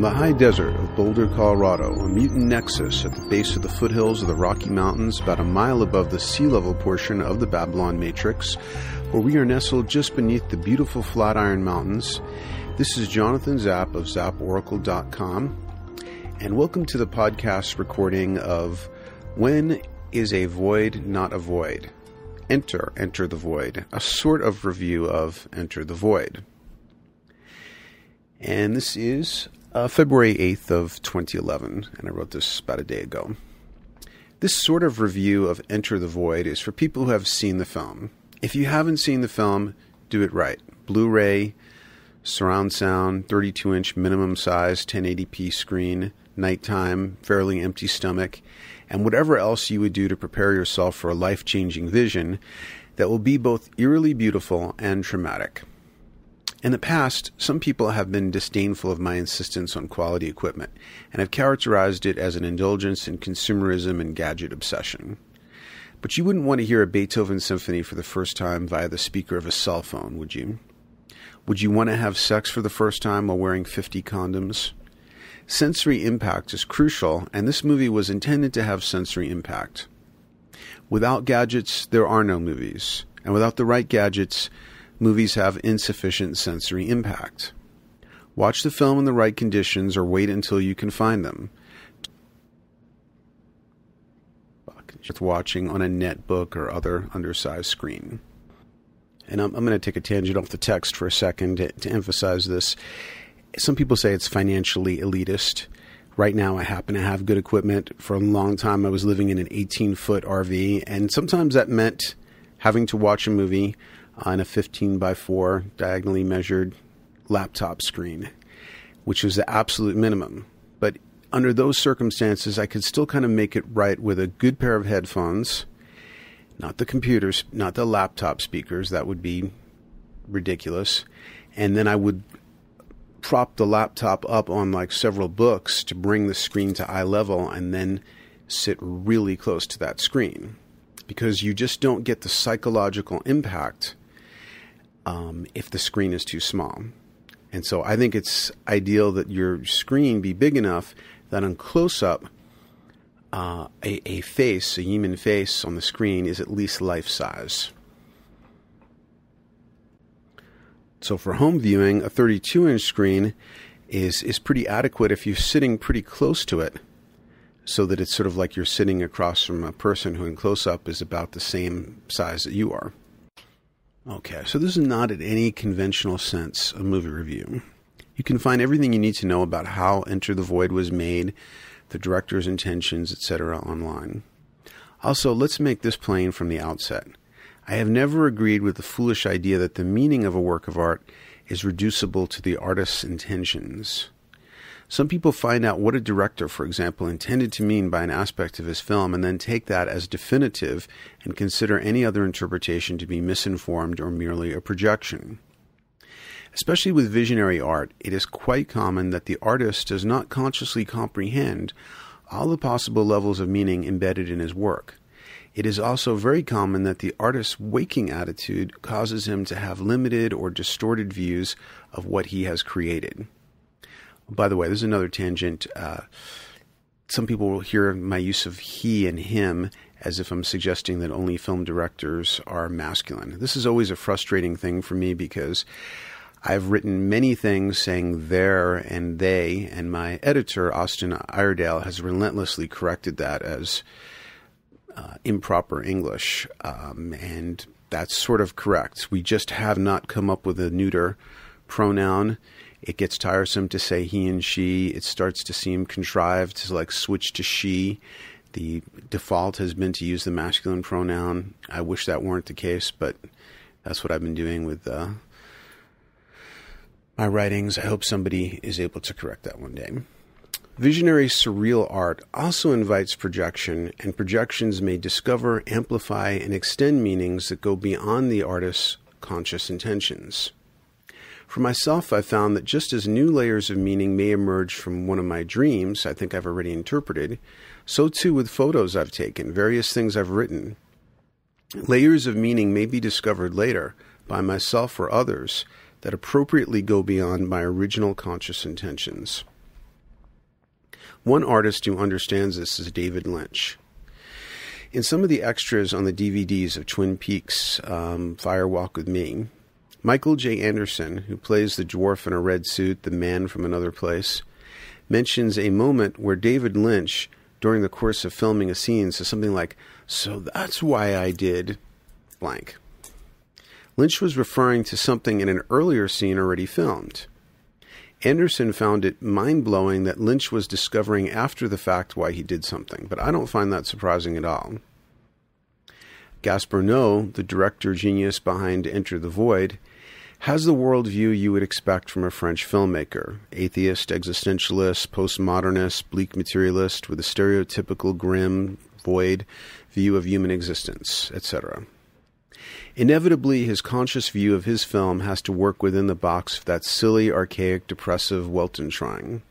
From the high desert of Boulder, Colorado, a mutant nexus at the base of the foothills of the Rocky Mountains, about a mile above the sea level portion of the Babylon Matrix, where we are nestled just beneath the beautiful Flatiron Mountains, this is Jonathan Zapp of ZappOracle.com, and welcome to the podcast recording of When is a Void Not a Void? Enter, Enter the Void, a sort of review of Enter the Void. And this is uh, February 8th of 2011, and I wrote this about a day ago. This sort of review of Enter the Void is for people who have seen the film. If you haven't seen the film, do it right. Blu-ray, surround sound, 32-inch minimum size 1080p screen, nighttime, fairly empty stomach, and whatever else you would do to prepare yourself for a life-changing vision that will be both eerily beautiful and traumatic. In the past, some people have been disdainful of my insistence on quality equipment and have characterized it as an indulgence in consumerism and gadget obsession. But you wouldn't want to hear a Beethoven symphony for the first time via the speaker of a cell phone, would you? Would you want to have sex for the first time while wearing 50 condoms? Sensory impact is crucial, and this movie was intended to have sensory impact. Without gadgets, there are no movies, and without the right gadgets, movies have insufficient sensory impact. Watch the film in the right conditions or wait until you can find them. Worth watching on a netbook or other undersized screen. And I'm, I'm going to take a tangent off the text for a second to, to emphasize this. Some people say it's financially elitist. Right now, I happen to have good equipment. For a long time, I was living in an 18 foot RV, and sometimes that meant having to watch a movie on a 15 by 4 diagonally measured laptop screen, which was the absolute minimum. But under those circumstances, I could still kind of make it right with a good pair of headphones, not the computers, not the laptop speakers, that would be ridiculous. And then I would prop the laptop up on like several books to bring the screen to eye level and then sit really close to that screen because you just don't get the psychological impact um, if the screen is too small. And so I think it's ideal that your screen be big enough that on close up, uh, a, a face, a human face on the screen is at least life size. So for home viewing, a 32 inch screen is, is pretty adequate if you're sitting pretty close to it so that it's sort of like you're sitting across from a person who in close up is about the same size that you are. Okay, so this is not in any conventional sense a movie review. You can find everything you need to know about how Enter the Void was made, the director's intentions, etc. online. Also, let's make this plain from the outset. I have never agreed with the foolish idea that the meaning of a work of art is reducible to the artist's intentions. Some people find out what a director, for example, intended to mean by an aspect of his film and then take that as definitive and consider any other interpretation to be misinformed or merely a projection. Especially with visionary art, it is quite common that the artist does not consciously comprehend all the possible levels of meaning embedded in his work. It is also very common that the artist's waking attitude causes him to have limited or distorted views of what he has created. By the way, there's another tangent. Uh, some people will hear my use of he and him as if I'm suggesting that only film directors are masculine. This is always a frustrating thing for me because I've written many things saying there and they, and my editor, Austin Iredale, has relentlessly corrected that as uh, improper English. Um, and that's sort of correct. We just have not come up with a neuter pronoun it gets tiresome to say he and she. It starts to seem contrived to like switch to she. The default has been to use the masculine pronoun. I wish that weren't the case, but that's what I've been doing with uh, my writings. I hope somebody is able to correct that one day. Visionary surreal art also invites projection, and projections may discover, amplify, and extend meanings that go beyond the artist's conscious intentions. For myself, I found that just as new layers of meaning may emerge from one of my dreams, I think I've already interpreted, so too with photos I've taken, various things I've written. Layers of meaning may be discovered later by myself or others that appropriately go beyond my original conscious intentions. One artist who understands this is David Lynch. In some of the extras on the DVDs of Twin Peaks um, Fire Walk with Me, Michael J. Anderson, who plays the dwarf in a red suit, the man from another place, mentions a moment where David Lynch, during the course of filming a scene, says something like, So that's why I did blank. Lynch was referring to something in an earlier scene already filmed. Anderson found it mind blowing that Lynch was discovering after the fact why he did something, but I don't find that surprising at all. Gaspar Noé, the director genius behind Enter the Void, has the worldview you would expect from a French filmmaker atheist, existentialist, postmodernist, bleak materialist with a stereotypical grim, void view of human existence, etc. Inevitably, his conscious view of his film has to work within the box of that silly, archaic, depressive Weltanschauung.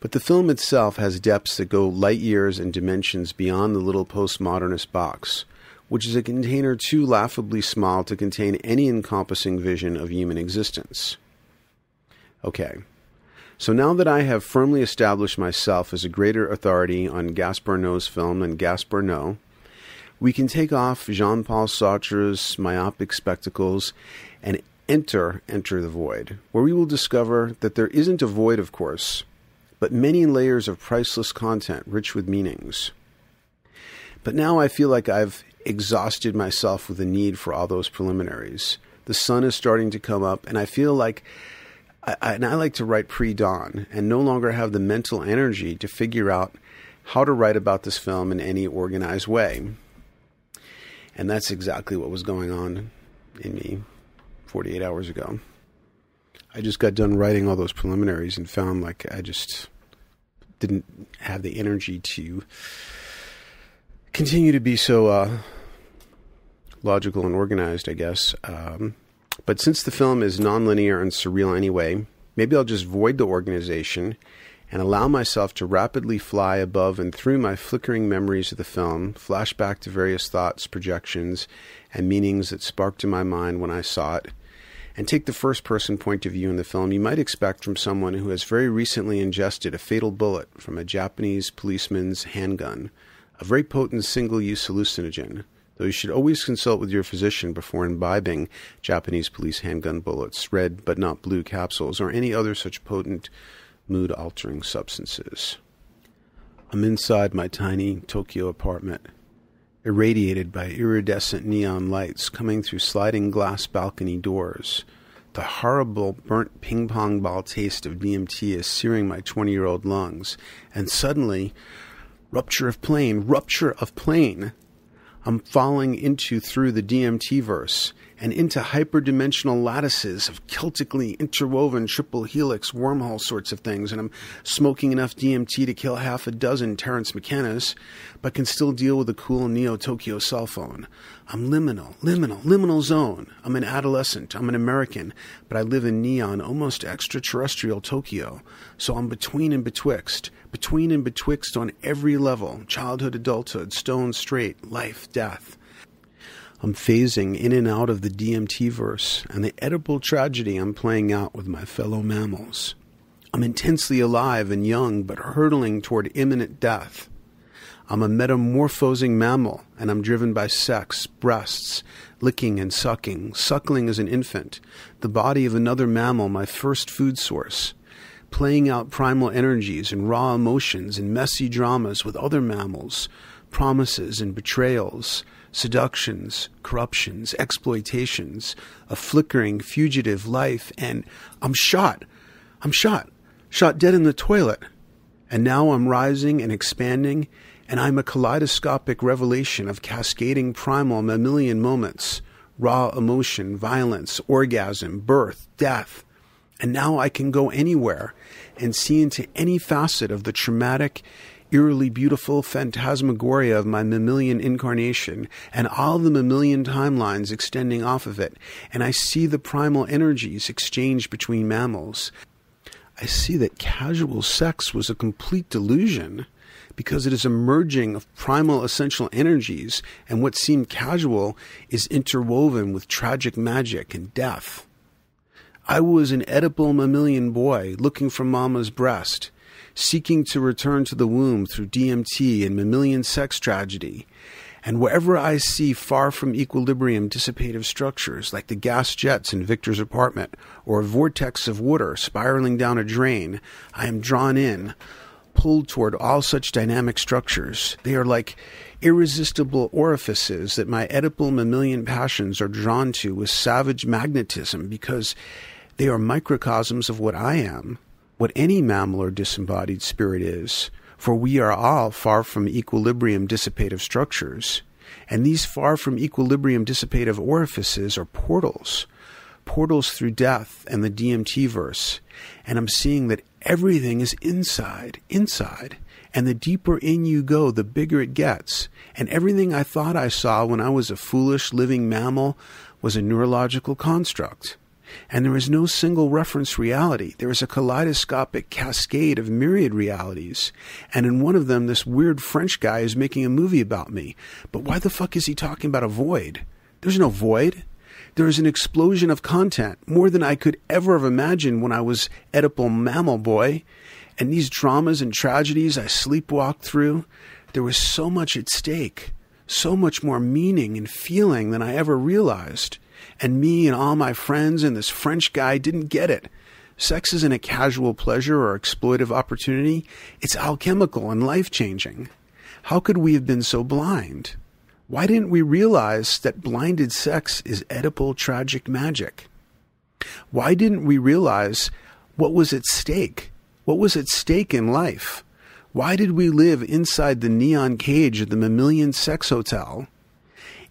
But the film itself has depths that go light years and dimensions beyond the little postmodernist box which is a container too laughably small to contain any encompassing vision of human existence. Okay, so now that I have firmly established myself as a greater authority on Gaspar film than Gaspar we can take off Jean Paul Sartre's myopic spectacles and enter Enter the Void, where we will discover that there isn't a void, of course, but many layers of priceless content rich with meanings. But now I feel like I've exhausted myself with the need for all those preliminaries. The sun is starting to come up, and I feel like, I, I, and I like to write pre dawn and no longer have the mental energy to figure out how to write about this film in any organized way. And that's exactly what was going on in me 48 hours ago. I just got done writing all those preliminaries and found like I just didn't have the energy to continue to be so uh, logical and organized, I guess. Um, but since the film is nonlinear and surreal anyway, maybe I'll just void the organization and allow myself to rapidly fly above and through my flickering memories of the film, flash back to various thoughts, projections, and meanings that sparked in my mind when I saw it, and take the first person point of view in the film you might expect from someone who has very recently ingested a fatal bullet from a Japanese policeman's handgun, a very potent single use hallucinogen though you should always consult with your physician before imbibing Japanese police handgun bullets, red but not blue capsules, or any other such potent mood altering substances. I'm inside my tiny Tokyo apartment, irradiated by iridescent neon lights coming through sliding glass balcony doors. The horrible burnt ping pong ball taste of DMT is searing my 20 year old lungs, and suddenly, rupture of plane, rupture of plane. I'm falling into through the DMT verse and into hyperdimensional lattices of Celtically interwoven triple helix wormhole sorts of things, and I'm smoking enough DMT to kill half a dozen Terence McKennas, but can still deal with a cool Neo Tokyo cell phone. I'm liminal, liminal, liminal zone. I'm an adolescent. I'm an American, but I live in neon, almost extraterrestrial Tokyo. So I'm between and betwixt, between and betwixt on every level childhood, adulthood, stone straight, life, death. I'm phasing in and out of the DMT verse and the Oedipal tragedy I'm playing out with my fellow mammals. I'm intensely alive and young, but hurtling toward imminent death. I'm a metamorphosing mammal, and I'm driven by sex, breasts, licking and sucking, suckling as an infant, the body of another mammal, my first food source, playing out primal energies and raw emotions and messy dramas with other mammals, promises and betrayals, seductions, corruptions, exploitations, a flickering, fugitive life, and I'm shot. I'm shot. Shot dead in the toilet. And now I'm rising and expanding, and I'm a kaleidoscopic revelation of cascading primal mammalian moments raw emotion, violence, orgasm, birth, death. And now I can go anywhere and see into any facet of the traumatic, eerily beautiful phantasmagoria of my mammalian incarnation and all the mammalian timelines extending off of it, and I see the primal energies exchanged between mammals. I see that casual sex was a complete delusion because it is a merging of primal essential energies, and what seemed casual is interwoven with tragic magic and death. I was an Oedipal mammalian boy looking for mama's breast seeking to return to the womb through DMT and mammalian sex tragedy. And wherever I see far from equilibrium dissipative structures, like the gas jets in Victor's apartment, or a vortex of water spiraling down a drain, I am drawn in, pulled toward all such dynamic structures. They are like irresistible orifices that my Oedipal mammalian passions are drawn to with savage magnetism because they are microcosms of what I am, what any mammal or disembodied spirit is for we are all far from equilibrium dissipative structures. And these far from equilibrium dissipative orifices are portals, portals through death and the DMT verse. And I'm seeing that everything is inside, inside. And the deeper in you go, the bigger it gets. And everything I thought I saw when I was a foolish living mammal was a neurological construct. And there is no single reference reality. There is a kaleidoscopic cascade of myriad realities. And in one of them, this weird French guy is making a movie about me. But why the fuck is he talking about a void? There's no void. There is an explosion of content, more than I could ever have imagined when I was Oedipal mammal boy. And these dramas and tragedies I sleepwalked through, there was so much at stake, so much more meaning and feeling than I ever realized. And me and all my friends and this French guy didn't get it. Sex isn't a casual pleasure or exploitive opportunity, it's alchemical and life changing. How could we have been so blind? Why didn't we realize that blinded sex is Oedipal tragic magic? Why didn't we realize what was at stake? What was at stake in life? Why did we live inside the neon cage of the mammalian sex hotel?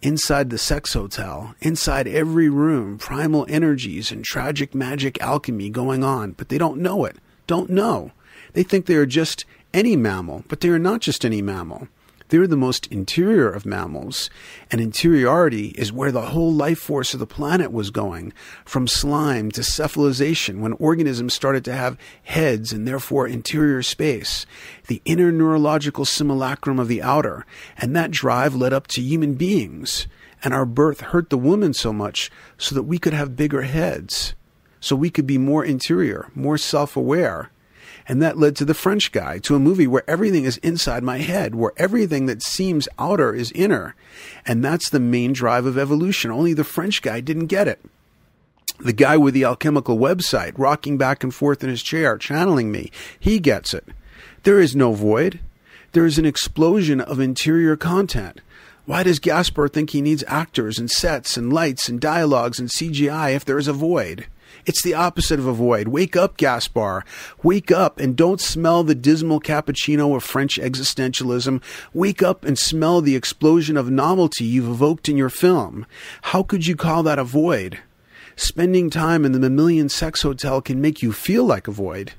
Inside the sex hotel, inside every room, primal energies and tragic magic alchemy going on, but they don't know it, don't know. They think they are just any mammal, but they are not just any mammal. They're the most interior of mammals, and interiority is where the whole life force of the planet was going, from slime to cephalization when organisms started to have heads and therefore interior space, the inner neurological simulacrum of the outer, and that drive led up to human beings. And our birth hurt the woman so much so that we could have bigger heads, so we could be more interior, more self aware and that led to The French Guy, to a movie where everything is inside my head, where everything that seems outer is inner. And that's the main drive of evolution. Only The French Guy didn't get it. The guy with the alchemical website, rocking back and forth in his chair, channeling me, he gets it. There is no void. There is an explosion of interior content. Why does Gaspar think he needs actors and sets and lights and dialogues and CGI if there is a void? It's the opposite of a void. Wake up, Gaspar. Wake up and don't smell the dismal cappuccino of French existentialism. Wake up and smell the explosion of novelty you've evoked in your film. How could you call that a void? Spending time in the Mammalian Sex Hotel can make you feel like a void,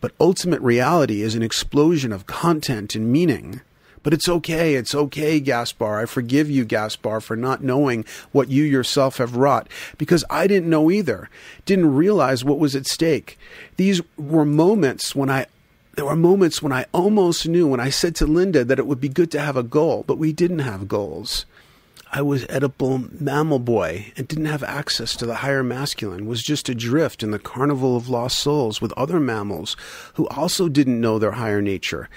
but ultimate reality is an explosion of content and meaning. But it's okay. It's okay, Gaspar. I forgive you, Gaspar, for not knowing what you yourself have wrought because I didn't know either. Didn't realize what was at stake. These were moments when I there were moments when I almost knew when I said to Linda that it would be good to have a goal, but we didn't have goals. I was Oedipal mammal boy and didn't have access to the higher masculine, was just adrift in the carnival of lost souls with other mammals who also didn't know their higher nature.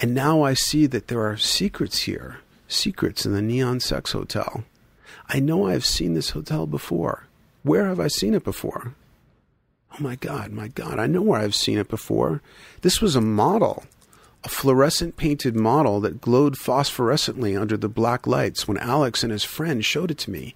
And now I see that there are secrets here, secrets in the Neon Sex Hotel. I know I have seen this hotel before. Where have I seen it before? Oh my God, my God, I know where I've seen it before. This was a model, a fluorescent painted model that glowed phosphorescently under the black lights when Alex and his friend showed it to me.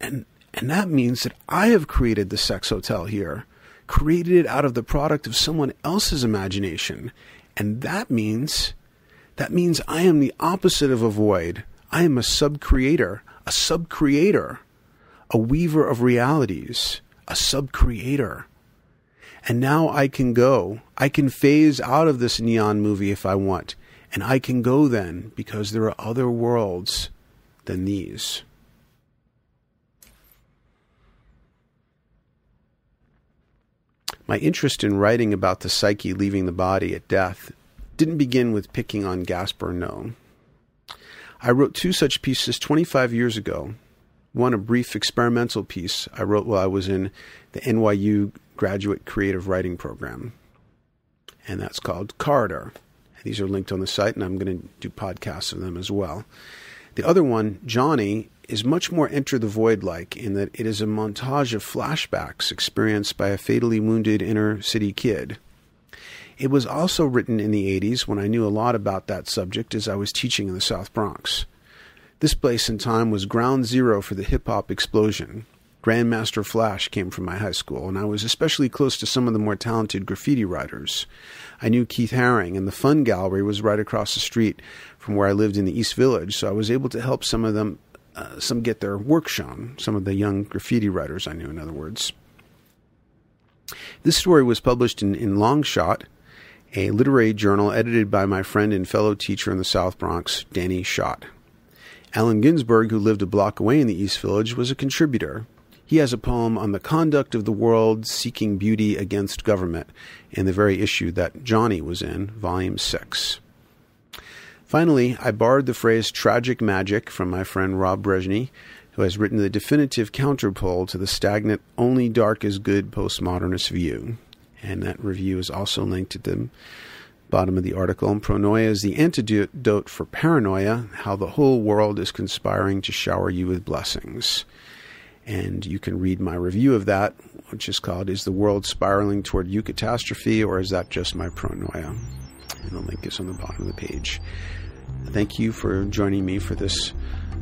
And, and that means that I have created the sex hotel here, created it out of the product of someone else's imagination. And that means that means I am the opposite of a void. I am a sub-creator, a sub-creator, a weaver of realities, a sub-creator. And now I can go. I can phase out of this neon movie if I want. And I can go then because there are other worlds than these. My interest in writing about the psyche leaving the body at death didn't begin with picking on Gaspar Noé. I wrote two such pieces 25 years ago. One, a brief experimental piece I wrote while I was in the NYU graduate creative writing program. and that's called Corridor. These are linked on the site, and I'm going to do podcasts of them as well. The other one, Johnny, is much more Enter the Void like in that it is a montage of flashbacks experienced by a fatally wounded inner city kid. It was also written in the 80s when I knew a lot about that subject as I was teaching in the South Bronx. This place and time was ground zero for the hip hop explosion. Grandmaster Flash came from my high school, and I was especially close to some of the more talented graffiti writers. I knew Keith Haring, and the Fun Gallery was right across the street from where I lived in the East Village, so I was able to help some of them, uh, some get their work shown, some of the young graffiti writers I knew, in other words. This story was published in, in Longshot, a literary journal edited by my friend and fellow teacher in the South Bronx, Danny Schott. Allen Ginsberg, who lived a block away in the East Village, was a contributor. He has a poem on the conduct of the world seeking beauty against government in the very issue that Johnny was in, Volume 6. Finally, I borrowed the phrase tragic magic from my friend Rob Brezsny, who has written the definitive counterpole to the stagnant only dark is good postmodernist view. And that review is also linked at the bottom of the article. And pronoia is the antidote for paranoia, how the whole world is conspiring to shower you with blessings. And you can read my review of that, which is called Is the World Spiraling Toward Eucatastrophe, or is that just my pronoia? And the link is on the bottom of the page. Thank you for joining me for this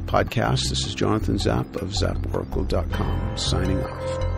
podcast. This is Jonathan Zapp of zapporacle.com signing off.